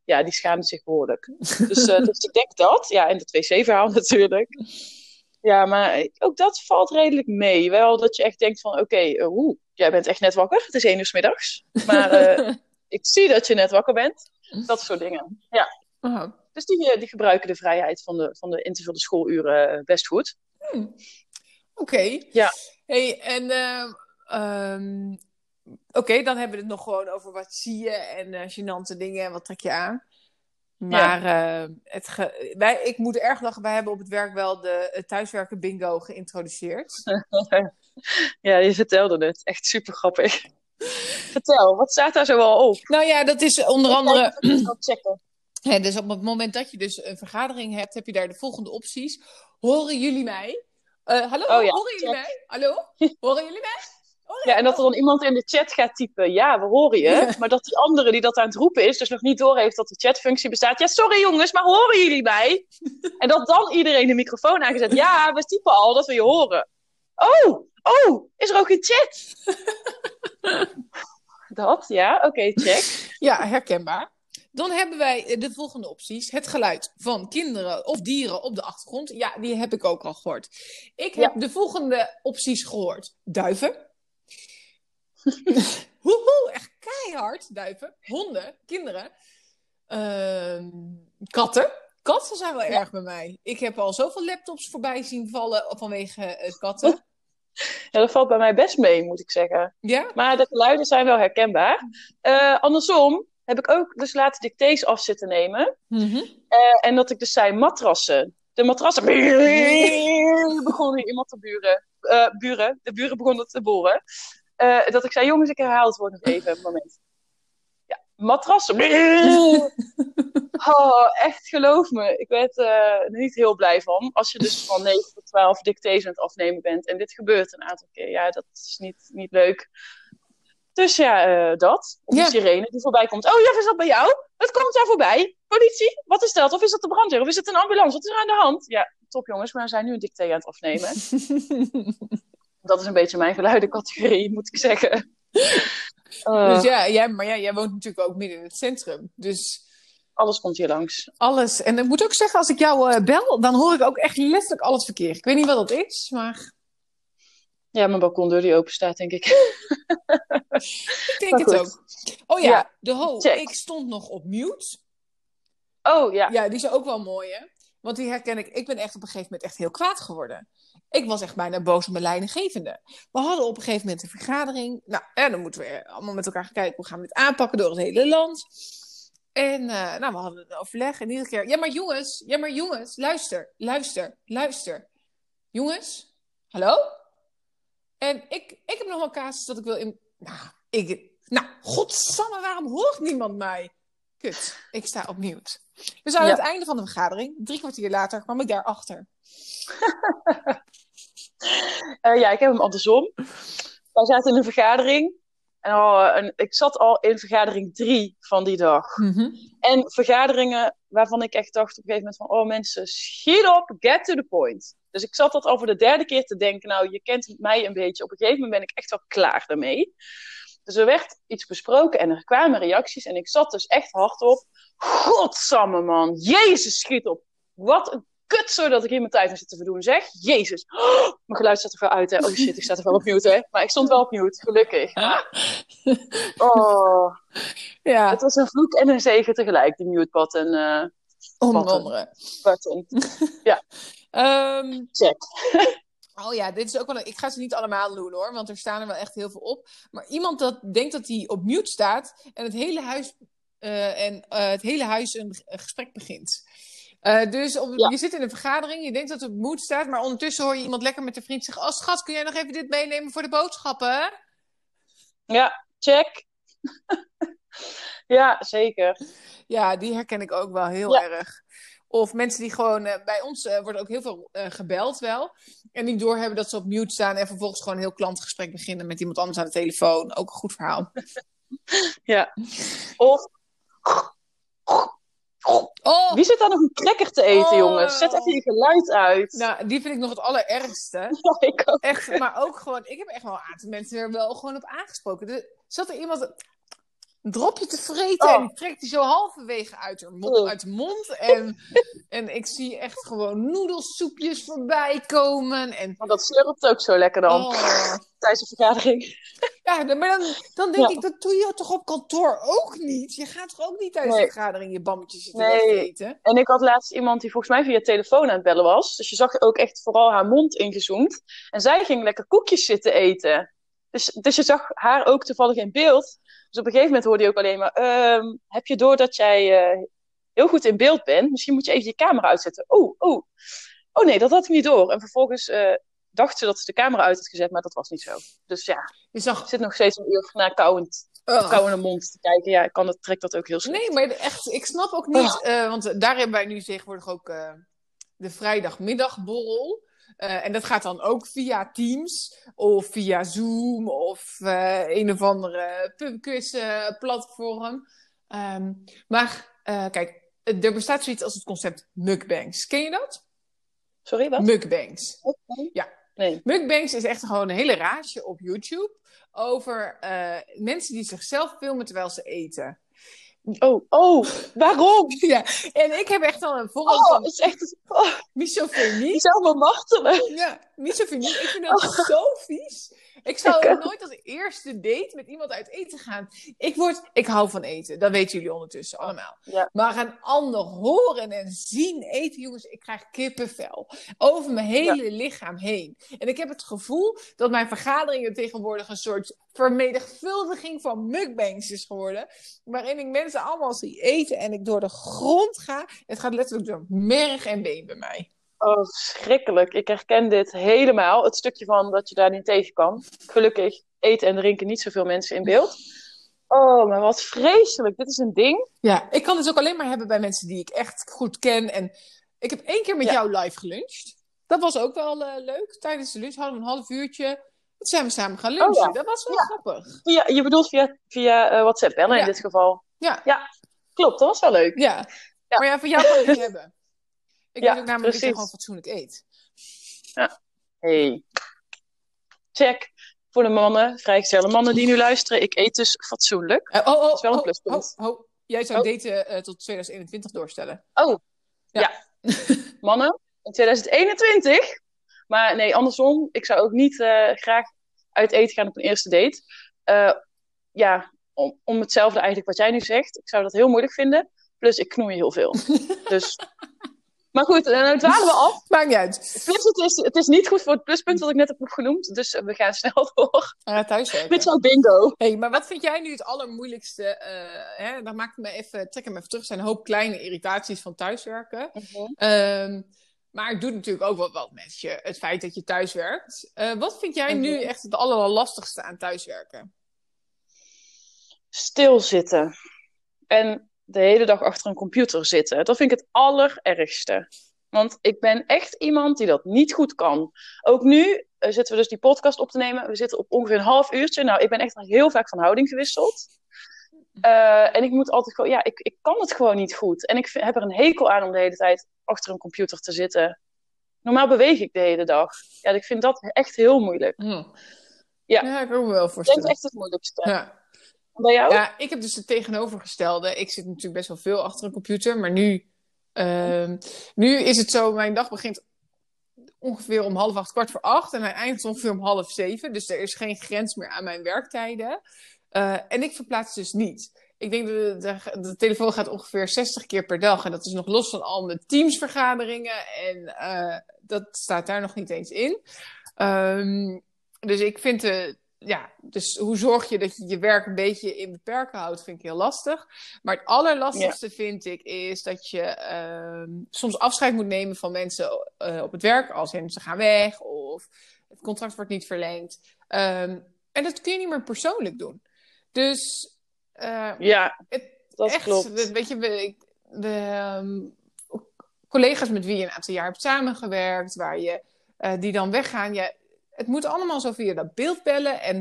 ja, die schaamde zich behoorlijk. Dus, eh, dus ik denk dat. Ja, en het wc-verhaal natuurlijk. Ja, maar ook dat valt redelijk mee. Wel dat je echt denkt van, oké, eh, oeh, jij bent echt net wakker. Het is één uur 's middags. Maar eh, ik zie dat je net wakker bent. Dat soort dingen. Ja. Oh. Dus die, eh, die gebruiken de vrijheid van de, van de invulde schooluren eh, best goed. Oké. Ja. Hey, en ehm, oké, dan hebben we het nog gewoon over wat zie je en eh gênante dingen en wat trek je aan. Maar eh, het ge- wij, ik moet erg lachen. Wij hebben op het werk wel de het thuiswerken bingo geïntroduceerd. ja, je vertelde het. Echt super grappig. Vertel, wat staat daar zo al op? Nou ja, dat is onder andere. Ik ga checken. Dus op het moment dat je dus een vergadering hebt, heb je daar de volgende opties. Horen jullie mij? Eh, hallo, Oh ja, horen jullie check. mij? Hallo? Horen jullie mij? Horen Ja, en dat er dan iemand in de chat gaat typen, ja, we horen je. Ja. Maar dat die andere die dat aan het roepen is, dus nog niet doorheeft dat de chatfunctie bestaat. Ja, sorry jongens, maar horen jullie mij? En dat dan iedereen de microfoon aangezet. Ja, we typen al dat we je horen. Oh, oh, is er ook een chat? dat, ja, oké, check. Ja, herkenbaar. Dan hebben wij eh, de volgende opties. Het geluid van kinderen of dieren op de achtergrond. Ja, die heb ik ook al gehoord. Ik heb de volgende opties gehoord. Duiven. Woehoe, echt keihard. Duiven. Honden. Kinderen. Ehm, katten. Katten zijn wel Ja. erg bij mij. Ik heb al zoveel laptops voorbij zien vallen vanwege katten. Ja, dat valt bij mij best mee, moet ik zeggen. Ja? Maar de geluiden zijn wel herkenbaar. Eh, andersom heb ik ook dus laten dictées af zitten nemen. Mhm. Eh, en dat ik dus zei matrassen. De matrassen begonnen iemand te buren. eh, buren. De buren begonnen te boren. Eh, dat ik zei, jongens, ik herhaal het woord nog even. Moment. Ja, matrassen. oh, echt, geloof me. Ik werd eh, er niet heel blij van. Als je dus van 9 tot 12 dictées aan het afnemen bent. En dit gebeurt een aantal keer. Ja, dat is niet, niet leuk. Dus ja, eh, dat. Of Ja. sirene die voorbij komt. Oh ja, is dat bij jou? Wat komt daar voorbij? Politie? Wat is dat? Of is dat de brandweer? Of is het een ambulance? Wat is er aan de hand? Ja, top jongens, maar we zijn nu een dicté aan het afnemen. dat is een beetje mijn geluidencategorie, moet ik zeggen. Eh, Dus ja, jij, maar ja, jij woont natuurlijk ook midden in het centrum. Dus Alles komt hier langs. alles. En ik moet ook zeggen, als ik jou eh, bel, dan hoor ik ook echt letterlijk al het verkeer. Ik weet niet wat dat is, maar Ja, mijn balkondeur die open staat, denk ik. ik denk het ook. Oh ja, Ja, de ho. check. Ik stond nog op mute. Oh ja. Ja, die is ook wel mooi, hè? Want die herken ik. Ik ben echt op een gegeven moment echt heel kwaad geworden. Ik was echt bijna boos op mijn leidinggevende. We hadden op een gegeven moment een vergadering. Nou, en dan moeten we allemaal met elkaar gaan kijken. Hoe gaan we dit aanpakken door het hele land? En eh, nou, we hadden een overleg. En iedere keer... Ja, maar jongens. Ja, maar jongens. Luister. Luister. Luister. Jongens. Hallo? En ik, ik heb nog wel casus dat ik wil in... Nou, ik... Nou, godsamme, waarom hoort niemand mij? Kut. Ik sta op mute. Dus aan Ja. het einde van de vergadering, drie kwartier later, kwam ik daarachter. Eh, ja, ik heb hem andersom. Wij zaten in een vergadering. En, al, en ik zat al in vergadering drie van die dag. En vergaderingen waarvan ik echt dacht op een gegeven moment van... Oh mensen, schiet op, get to the point. Dus ik zat dat al voor de derde keer te denken. Nou, je kent mij een beetje. Op een gegeven moment ben ik echt wel klaar daarmee. Dus er werd iets besproken en er kwamen reacties. En ik zat dus echt hardop. Godsamme man, jezus schiet op. Wat een kutzooi dat ik hier mijn tijd aan zit te verdoen zeg. Jezus. Oh, mijn geluid staat er wel uit hè. Oh shit, ik sta er wel op mute hè. Maar ik stond wel op mute, gelukkig. Oh, Ja, het was een vloek en een zegen tegelijk, die mute button. eh onder andere. button. Ehm, Check. oh ja, dit is ook wel een, Ik ga ze niet allemaal doen hoor, want er staan er wel echt heel veel op. Maar iemand dat denkt dat hij op mute staat en het hele huis, eh, en, eh, het hele huis een, een gesprek begint. Eh, dus op, Ja. je zit in een vergadering, je denkt dat het op mute staat, maar ondertussen hoor je iemand lekker met de vriend zeggen: Oh schat, kun jij nog even dit meenemen voor de boodschappen? Ja, check. ja, zeker. Ja, die herken ik ook wel heel Ja. erg. Of mensen die gewoon, eh, bij ons eh, wordt ook heel veel eh, gebeld wel. En die doorhebben dat ze op mute staan en vervolgens gewoon een heel klantgesprek beginnen met iemand anders aan de telefoon. Ook een goed verhaal. Ja. Of... Oh, Wie zit daar nog een cracker te eten, Oh. jongens? Zet even je geluid uit. nou, die vind ik nog het allerergste. Ja, ik ook. Echt, maar ook gewoon, ik heb echt wel een aantal mensen er wel gewoon op aangesproken. Er zat er iemand een dropje te vreten Oh. en die trekt die zo halverwege uit de mond. Oh. Uit de mond en, en ik zie echt gewoon noedelsoepjes voorbij komen. En, Want dat slurpt ook zo lekker dan. oh. Tijdens de vergadering. Ja, maar dan, dan denk Ja. ik, dat doe je toch op kantoor ook niet? Je gaat toch ook niet tijdens Nee. de vergadering je bammetjes zitten Nee. eten? En ik had laatst iemand die volgens mij via telefoon aan het bellen was. Dus je zag ook echt vooral haar mond ingezoomd. En zij ging lekker koekjes zitten eten. Dus, dus je zag haar ook toevallig in beeld. Dus op een gegeven moment hoorde je ook alleen maar... "Ehm, heb je door dat jij eh, heel goed in beeld bent? Misschien moet je even je camera uitzetten. Oh, oh. Oh nee, dat had ik niet door. En vervolgens eh, dacht ze dat ze de camera uit had gezet, maar dat was niet zo. Dus ja, Je zag... zit nog steeds een uur naar kauwend, Oh. kauwende mond te kijken. Ja, ik kan dat, trek dat ook heel slecht. Nee, maar echt, ik snap ook niet, eh, want daar hebben wij nu tegenwoordig ook eh, de vrijdagmiddagborrel. Eh, en dat gaat dan ook via Teams of via Zoom of eh, een of andere pubquiz platform. Ehm, maar eh, kijk, er bestaat zoiets als het concept mukbangs. Ken je dat? Sorry, wat? Mukbangs. Ja. Nee. Mukbangs is echt gewoon een hele rage op YouTube over mensen die zichzelf filmen terwijl ze eten. Oh, oh, waarom? Ja, en ik heb echt al een voorbeeld Oh, van is echt... Oh, martelen. Ja, Niet zo vies. Ik vind dat zo vies. Ik zou Ik nooit als eerste date met iemand uit eten gaan. Ik, word, ik hou van eten. Dat weten jullie ondertussen allemaal. Ja. Maar een ander horen en zien eten, jongens, ik krijg kippenvel. Over mijn hele lichaam heen. En ik heb het gevoel dat mijn vergaderingen tegenwoordig een soort vermenigvuldiging van mukbangs is geworden. Waarin ik mensen allemaal zie eten en ik door de grond ga. Het gaat letterlijk door merg en been bij mij. Oh, schrikkelijk. Ik herken dit helemaal. Het stukje van dat je daar niet tegen kan. Gelukkig eten en drinken niet zoveel mensen in beeld. Oh, maar wat vreselijk. Dit is een ding. Ja, ik kan het ook alleen maar hebben bij mensen die ik echt goed ken. En ik heb één keer met Ja. jou live geluncht. Dat was ook wel eh, leuk. Tijdens de lunch hadden we een half uurtje. Toen zijn we samen gaan lunchen. Oh ja. Dat was wel Ja. grappig. Via, je bedoelt via, via eh, WhatsApp bellen Ja. in dit geval. Ja. Ja, klopt. Dat was wel leuk. Ja. Ja. Maar ja, van jou kan ik het hebben. Ik Ja, weet ook namelijk dat je gewoon fatsoenlijk eet. Hey. Check. Voor de mannen, vrijgestelde mannen die nu luisteren. Ik eet dus fatsoenlijk. Eh, oh, oh, is wel een oh, pluspunt. oh, oh. Jij zou Oh. daten eh, tot 2021 doorstellen. Oh, Ja. ja. Mannen, in 2021. Maar nee, andersom. Ik zou ook niet eh, graag uit eten gaan op een eerste date. Ja, om, om hetzelfde eigenlijk wat jij nu zegt. Ik zou dat heel moeilijk vinden. Plus, ik knoei heel veel. dus... Maar goed, eh, nou dwalen we af. Maakt niet uit. Plus, het is, het is niet goed voor het pluspunt wat ik net heb genoemd. Dus eh, we gaan snel door. Uh, thuiswerken. Met jouw bingo. Hey, maar wat vind jij nu het allermoeilijkste? eh hè, dan maak ik me even, trek hem even terug. Er zijn een hoop kleine irritaties van thuiswerken. Ehm, maar het doet natuurlijk ook wat, wat met je, het feit dat je thuiswerkt. Wat vind jij nu Mhm. echt het allerlastigste aan thuiswerken? Stilzitten. En de hele dag achter een computer zitten. Dat vind ik het allerergste. Want ik ben echt iemand die dat niet goed kan. Ook nu eh, zitten we dus die podcast op te nemen. We zitten op ongeveer een half uurtje. Nou, ik ben echt heel vaak van houding gewisseld. Eh, en ik moet altijd gewoon, ja, ik, ik kan het gewoon niet goed. En ik vind- heb er een hekel aan om de hele tijd achter een computer te zitten. Normaal beweeg ik de hele dag. Ja, ik vind dat echt heel moeilijk. Hm. Ja. ja, ik kan me wel Dat is voorstellen. echt het moeilijkste. Ja. Ja, ik heb dus het tegenovergestelde. Ik zit natuurlijk best wel veel achter een computer, maar nu, ehm, nu is het zo, mijn dag begint ongeveer om half acht, kwart voor acht en hij eindigt ongeveer om half zeven. Dus er is geen grens meer aan mijn werktijden. Eh, en ik verplaats dus niet. Ik denk dat de, de, de telefoon gaat ongeveer 60 keer per dag. En dat is nog los van al mijn teamsvergaderingen. En eh, dat staat daar nog niet eens in. Ehm, dus ik vind de, ja, dus hoe zorg je dat je je werk een beetje in beperken houdt, vind ik heel lastig. Maar het allerlastigste vind ik is dat je ehm, soms afscheid moet nemen van mensen eh, op het werk, als in ze gaan weg of het contract wordt niet verlengd. Ehm, en dat kun je niet meer persoonlijk doen. Dus eh, Ja, het, dat echt, klopt. we- Weet je, we, de ehm, collega's met wie je een aantal jaar hebt samengewerkt, waar je, eh, die dan weggaan, ja, het moet allemaal zo via dat beeld bellen. En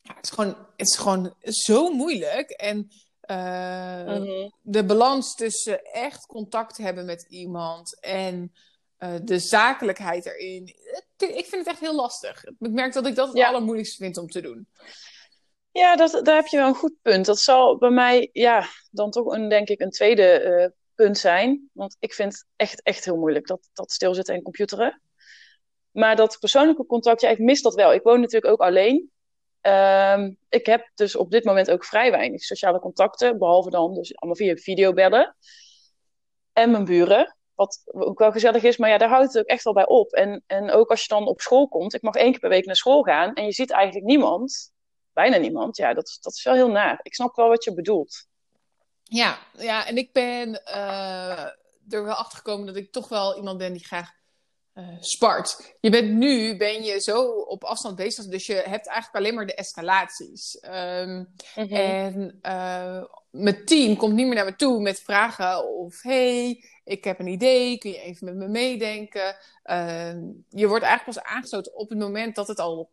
ja, het, is gewoon, het is gewoon zo moeilijk. En eh, Mhm. de balans tussen echt contact hebben met iemand en eh, de zakelijkheid erin. Ik vind het echt heel lastig. Ik merk dat ik dat het Ja. allermoeilijkste vind om te doen. Ja, dat, daar heb je wel een goed punt. Dat zal bij mij, ja, dan toch een, denk ik, een tweede eh, punt zijn. Want ik vind het echt, echt heel moeilijk, dat, dat stilzitten en computeren. Maar dat persoonlijke contact, ja, ik mis dat wel. Ik woon natuurlijk ook alleen. Ehm, ik heb dus op dit moment ook vrij weinig sociale contacten, behalve dan dus allemaal via videobellen. En mijn buren, wat ook wel gezellig is, maar ja, daar houdt het ook echt wel bij op. En, en ook als je dan op school komt, ik mag één keer per week naar school gaan en je ziet eigenlijk niemand, bijna niemand, ja, dat, dat is wel heel naar. Ik snap wel wat je bedoelt. Ja, ja, en ik ben eh, er wel achter gekomen dat ik toch wel iemand ben die graag spart. Je bent nu ben je zo op afstand bezig, dus je hebt eigenlijk alleen maar de escalaties. Ehm, En eh, mijn team komt niet meer naar me toe met vragen of hey, ik heb een idee, kun je even met me meedenken? Ehm, je wordt eigenlijk pas aangesloten op het moment dat het al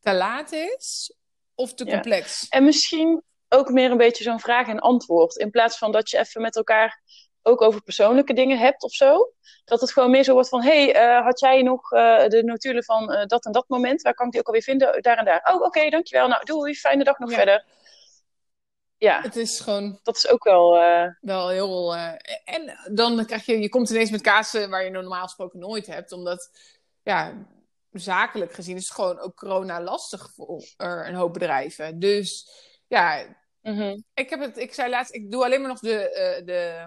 te laat is of te Ja. complex. En misschien ook meer een beetje zo'n vraag en antwoord. In plaats van dat je even met elkaar ook over persoonlijke dingen hebt of zo. Dat het gewoon meer zo wordt van: hey, eh, had jij nog eh, de notulen van eh, dat en dat moment? Waar kan ik die ook alweer vinden? Daar en daar. Oh, oké, dankjewel. Nou, doei. Fijne dag nog Ja. verder. Ja, Het is gewoon dat is ook wel. wel heel. en dan krijg je, je komt ineens met kaarsen waar je normaal gesproken nooit hebt, omdat ja, zakelijk gezien is het gewoon ook corona lastig voor een hoop bedrijven. Dus ja, Mhm. ik heb het, ik zei laatst, ik doe alleen maar nog de, de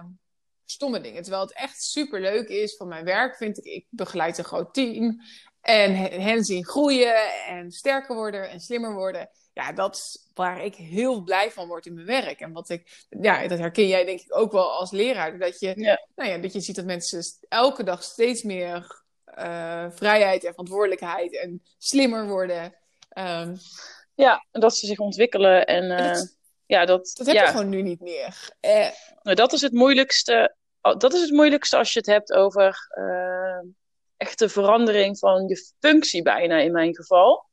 stomme dingen. Terwijl het echt super leuk is van mijn werk, vind ik. Ik begeleid een groot team. En he- hen zien groeien en sterker worden en slimmer worden. Ja, dat is waar ik heel blij van word in mijn werk. En wat ik, ja, dat herken jij denk ik ook wel als leraar. Dat je, Ja. nou ja, dat je ziet dat mensen elke dag steeds meer eh, vrijheid en verantwoordelijkheid en slimmer worden. Ehm, Ja, en dat ze zich ontwikkelen. En en eh, dat, ja, dat, dat heb ja. je gewoon nu niet meer. Eh, Nou, dat is het moeilijkste. Oh, Dat is het moeilijkste als je het hebt over eh, echte verandering van je functie bijna in mijn geval.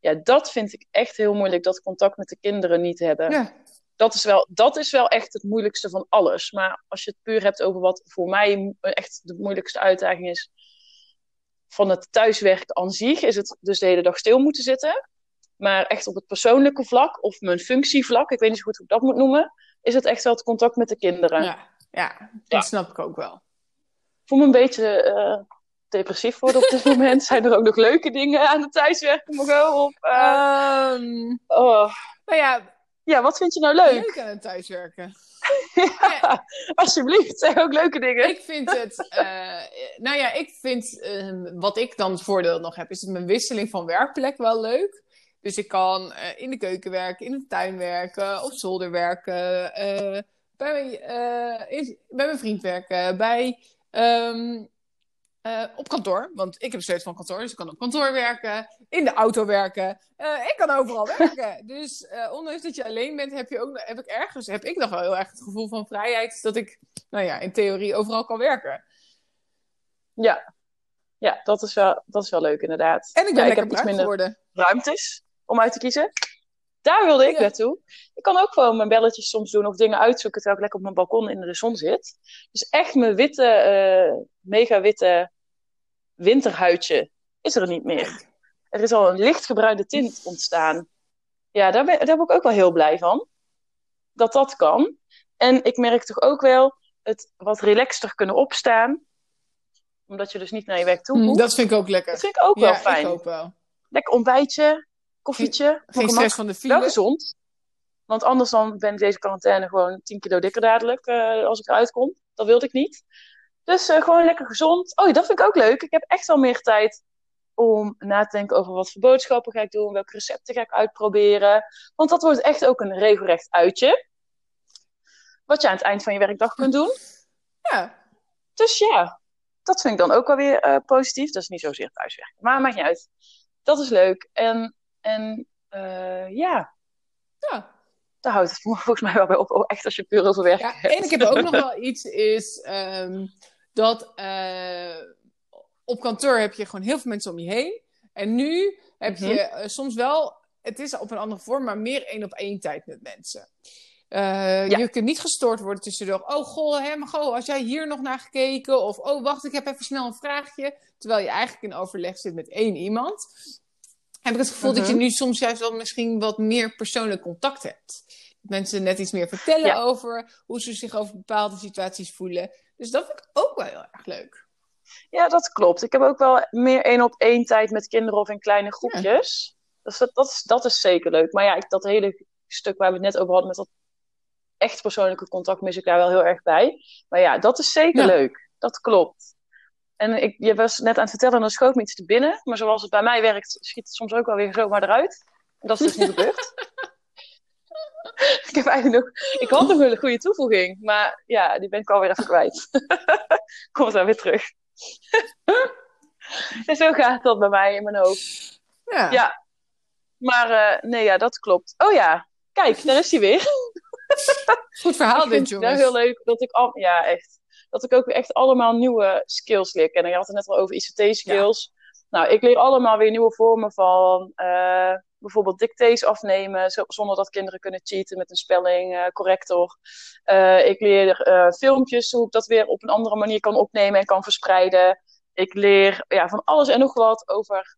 Ja, dat vind ik echt heel moeilijk, dat contact met de kinderen niet hebben. ja. Dat, is wel, dat is wel echt het moeilijkste van alles. Maar als je het puur hebt over wat voor mij echt de moeilijkste uitdaging is van het thuiswerken aan zich, is het dus de hele dag stil moeten zitten. Maar echt op het persoonlijke vlak of mijn functievlak, ik weet niet zo goed hoe ik dat moet noemen, is het echt wel het contact met de kinderen. Ja, ja, dat Ja. snap ik ook wel. Ik voel me een beetje eh, depressief worden op dit moment. Zijn er ook nog leuke dingen aan het thuiswerken? Of, eh, Ehm, oh. nou ja, Ja, wat vind je nou leuk? leuk aan het thuiswerken. Ja, alsjeblieft, zeg ook leuke dingen. Ik vind het, eh, nou ja, ik vind, eh, wat ik dan het voordeel nog heb, is dat mijn wisseling van werkplek wel leuk. Dus ik kan eh, in de keuken werken, in de tuin werken, op zolder werken, eh, bij, mijn, in- bij mijn vriend werken, bij, ehm, eh, op kantoor. Want ik heb sleutel van kantoor, dus ik kan op kantoor werken, in de auto werken. Eh, ik kan overal werken. Dus ondanks dat je alleen bent, heb, je ook, heb ik ergens, heb ik nog wel heel erg het gevoel van vrijheid dat ik, nou ja, in theorie overal kan werken. Ja, ja dat, is wel, dat is wel leuk inderdaad. En ik ben ja, ik lekker heb iets minder geworden. ruimtes om uit te kiezen. Daar wilde ik Ja. naartoe. Ik kan ook gewoon mijn belletjes soms doen of dingen uitzoeken terwijl ik lekker op mijn balkon in de zon zit. Dus echt mijn witte, eh, mega witte winterhuidje is er niet meer. Er is al een lichtgebruinde tint ontstaan. Ja, daar ben, daar ben ik ook wel heel blij van. Dat dat kan. En ik merk toch ook wel het wat relaxter kunnen opstaan. Omdat je dus niet naar je werk toe Mm, hoeft. dat vind ik ook lekker. Dat vind ik ook wel ja, fijn. ik ook wel. Lekker ontbijtje, koffietje. Geen stress van de Wel gezond. Want anders dan ben ik deze quarantaine gewoon 10 kilo dikker dadelijk eh, als ik eruit kom. Dat wilde ik niet. Dus eh, gewoon lekker gezond. Oh, dat vind ik ook leuk. Ik heb echt wel meer tijd om na te denken over wat voor boodschappen ga ik doen. Welke recepten ga ik uitproberen. Want dat wordt echt ook een regelrecht uitje. Wat je aan het eind van je werkdag kunt doen. Ja. Dus ja, dat vind ik dan ook wel weer eh, positief. Dat is niet zozeer thuiswerken. Maar maakt niet uit. Dat is leuk. En, en eh, ja, Ja. daar houdt het volgens mij wel bij op. Echt als je puur over werk ja. hebt. En ik heb ook nog wel iets, is ehm, dat eh, op kantoor heb je gewoon heel veel mensen om je heen. En nu heb Mhm. je eh, soms wel, het is op een andere vorm, maar meer één op één tijd met mensen. Ja. Je kunt niet gestoord worden tussendoor. Oh, goh, hè, maar goh, als jij hier nog naar gekeken? Of, oh, wacht, ik heb even snel een vraagje. Terwijl je eigenlijk in overleg zit met één iemand. Heb ik het gevoel dat je Mhm. nu soms juist wel misschien wat meer persoonlijk contact hebt. Mensen net iets meer vertellen Ja. over hoe ze zich over bepaalde situaties voelen. Dus dat vind ik ook wel heel erg leuk. Ja, dat klopt. Ik heb ook wel meer één op één tijd met kinderen of in kleine groepjes. Dus dat, dat, is, dat is zeker leuk. Maar ja, ik, dat hele stuk waar we het net over hadden met dat echt persoonlijke contact mis ik daar wel heel erg bij. Maar ja, dat is zeker Ja. leuk. Dat klopt. En ik, je was net aan het vertellen, dan schoot me iets te binnen. Maar zoals het bij mij werkt, schiet het soms ook wel weer zomaar eruit. En dat is dus niet gebeurd. ik heb eigenlijk nog... Ik had nog wel een goede toevoeging. Maar ja, die ben ik alweer even kwijt. Komt daar weer terug. en zo gaat dat bij mij in mijn hoofd. Ja. Ja. Maar eh, nee, ja, dat klopt. Oh ja, kijk, daar is hij weer. Goed verhaal dit, jongens. heel leuk dat ik al, ja, echt, dat ik ook weer echt allemaal nieuwe skills leer kennen. Je had het net al over ICT-skills. Nou, ik leer allemaal weer nieuwe vormen van eh, bijvoorbeeld dictées afnemen, zo- zonder dat kinderen kunnen cheaten met een spelling eh, corrector. Eh, ik leer filmpjes, hoe ik dat weer op een andere manier kan opnemen en kan verspreiden. Ik leer ja, van alles en nog wat over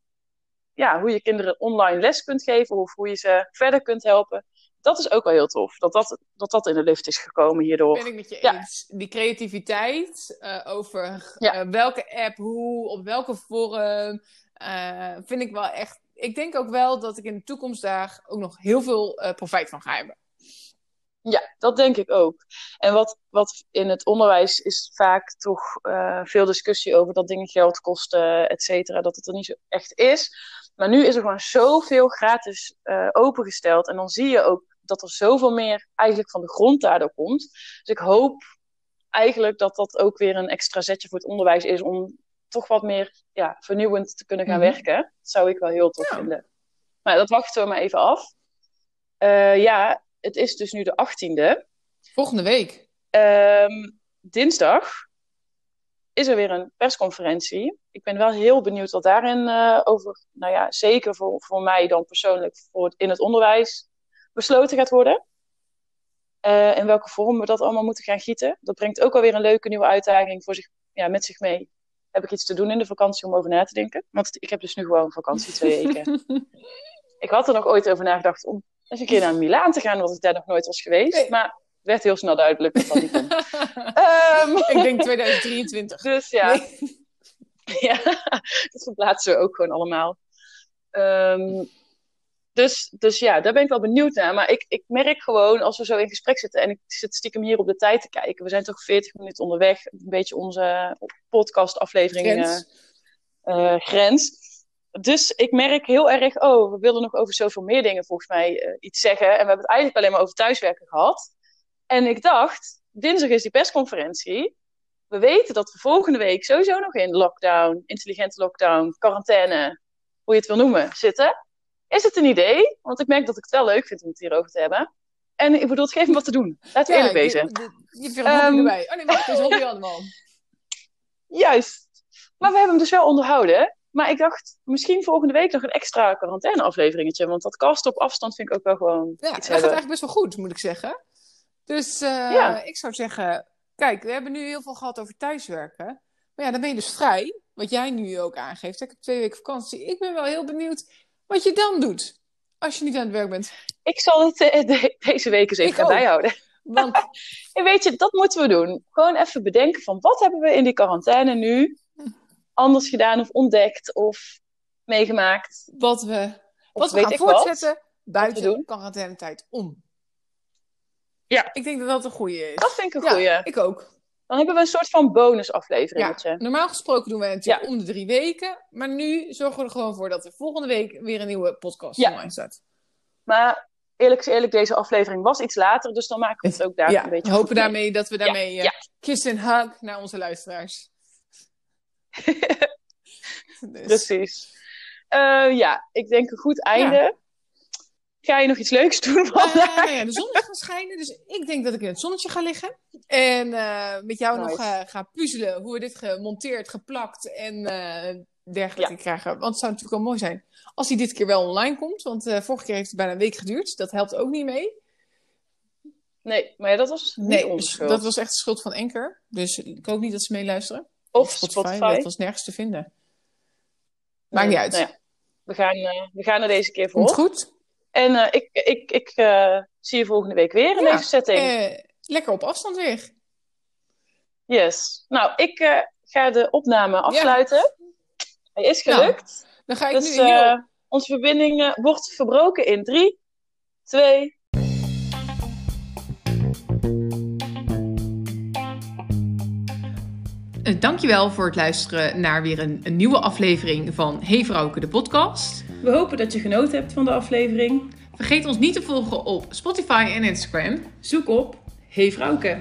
ja, hoe je kinderen online les kunt geven of hoe je ze verder kunt helpen dat is ook wel heel tof. Dat dat, dat, dat in de lucht is gekomen hierdoor. Ben ik met je Ja. eens. Die creativiteit eh, over Ja. eh, welke app, hoe, op welke vorm, eh, vind ik wel echt. Ik denk ook wel dat ik in de toekomst daar ook nog heel veel profijt van ga hebben. Ja, dat denk ik ook. En wat, wat in het onderwijs is vaak toch veel discussie over dat dingen geld kosten, et cetera, dat het er niet zo echt is. Maar nu is er gewoon zoveel gratis opengesteld. En dan zie je ook dat er zoveel meer eigenlijk van de grond daardoor komt. Dus ik hoop eigenlijk dat dat ook weer een extra zetje voor het onderwijs is om toch wat meer ja, vernieuwend te kunnen gaan Mhm. werken. Dat zou ik wel heel tof Ja. vinden. Maar dat wachten we maar even af. Eh, ja, het is dus nu de 18e. Volgende week. Ehm, dinsdag is er weer een persconferentie. Ik ben wel heel benieuwd wat daarin eh, over, nou ja, zeker voor, voor mij dan persoonlijk voor het, in het onderwijs besloten gaat worden. Eh, in welke vorm we dat allemaal moeten gaan gieten. Dat brengt ook alweer een leuke nieuwe uitdaging voor zich, ja, met zich mee. Heb ik iets te doen in de vakantie om over na te denken? Want ik heb dus nu gewoon vakantie twee weken. ik had er nog ooit over nagedacht om eens een keer naar Milaan te gaan, want ik daar nog nooit was geweest. Nee. Maar het werd heel snel duidelijk dat dat niet kon. Ehm, ik denk 2023. dus ja, Nee. ja, dat verplaatsen we ook gewoon allemaal. Ehm, dus, dus ja, daar ben ik wel benieuwd naar. Maar ik, ik merk gewoon, als we zo in gesprek zitten... en ik zit stiekem hier op de tijd te kijken... we zijn toch 40 minuten onderweg. Een beetje onze podcastaflevering Grens. eh, grens. Dus ik merk heel erg... oh, we willen nog over zoveel meer dingen volgens mij eh, iets zeggen. En we hebben het eigenlijk alleen maar over thuiswerken gehad. En ik dacht, dinsdag is die persconferentie we weten dat we volgende week sowieso nog in lockdown, intelligente lockdown, quarantaine, hoe je het wil noemen, zitten. Is het een idee? Want ik merk dat ik het wel leuk vind om het hierover te hebben. En ik bedoel, het geeft me wat te doen. Laten we eerlijk je- wezen. Je, je hebt weer een hobby Ehm. erbij. Oh nee, wacht, dat is hobby allemaal. Juist. Maar we hebben hem dus wel onderhouden. Maar ik dacht, misschien volgende week nog een extra quarantaine-afleveringetje. Want dat cast op afstand vind ik ook wel gewoon Ja, dat gaat eigenlijk best wel goed, moet ik zeggen. Dus eh, Ja. ik zou zeggen, kijk, we hebben nu heel veel gehad over thuiswerken. Maar ja, dan ben je dus vrij. Wat jij nu ook aangeeft. Ik heb twee weken vakantie. Ik ben wel heel benieuwd wat je dan doet. Als je niet aan het werk bent. Ik zal het eh, de- deze week eens even Ik gaan ook. bijhouden. Want En weet je, dat moeten we doen. Gewoon even bedenken van wat hebben we in die quarantaine nu anders gedaan of ontdekt of meegemaakt. wat we, Of wat we gaan wat. voortzetten buiten doen. quarantainetijd om. Ja. Ik denk dat dat een goede is. Dat vind ik een ja, goeie. ik ook. Dan hebben we een soort van bonusafleveringetje. Ja, normaal gesproken doen het natuurlijk om de drie weken. Maar nu zorgen we er gewoon voor dat er volgende week weer een nieuwe podcast Ja. online staat. Maar eerlijk is eerlijk, deze aflevering was iets later. Dus dan maken we het ook daar ja, een beetje we hopen mee. daarmee dat we daarmee eh ja. kiss en hug naar onze luisteraars. dus, Precies. Eh, ja, ik denk een goed einde. Ga je nog iets leuks doen vandaag? ja, de zon is gaan schijnen, dus ik denk dat ik in het zonnetje ga liggen. En eh, met jou Nice. nog eh, ga puzzelen hoe we dit gemonteerd, geplakt en eh, dergelijke krijgen. Want het zou natuurlijk wel mooi zijn als hij dit keer wel online komt. Want vorige keer heeft het bijna een week geduurd. Dat helpt ook niet mee. Nee, maar ja, dat was niet Nee, onze schuld. dat was echt de schuld van Anchor. Dus ik hoop niet dat ze meeluisteren. Of Spotify. Dat was nergens te vinden. Maakt niet uit. Nou ja, we, gaan, we gaan er deze keer Komt voor. goed. En eh, ik, ik, ik eh, zie je volgende week weer in Ja, deze setting. Eh, lekker op afstand weer. Yes. Nou, ik eh, ga de opname afsluiten. Hij is Nou, gelukt. Dan ga ik dus nu heel... onze verbinding wordt verbroken in 3, 2, Eh, Dankjewel voor het luisteren naar weer een, een nieuwe aflevering van Hey Vrouwke, de podcast. We hopen dat je genoten hebt van de aflevering. Vergeet ons niet te volgen op Spotify en Instagram. Zoek op Hey Vrouwke.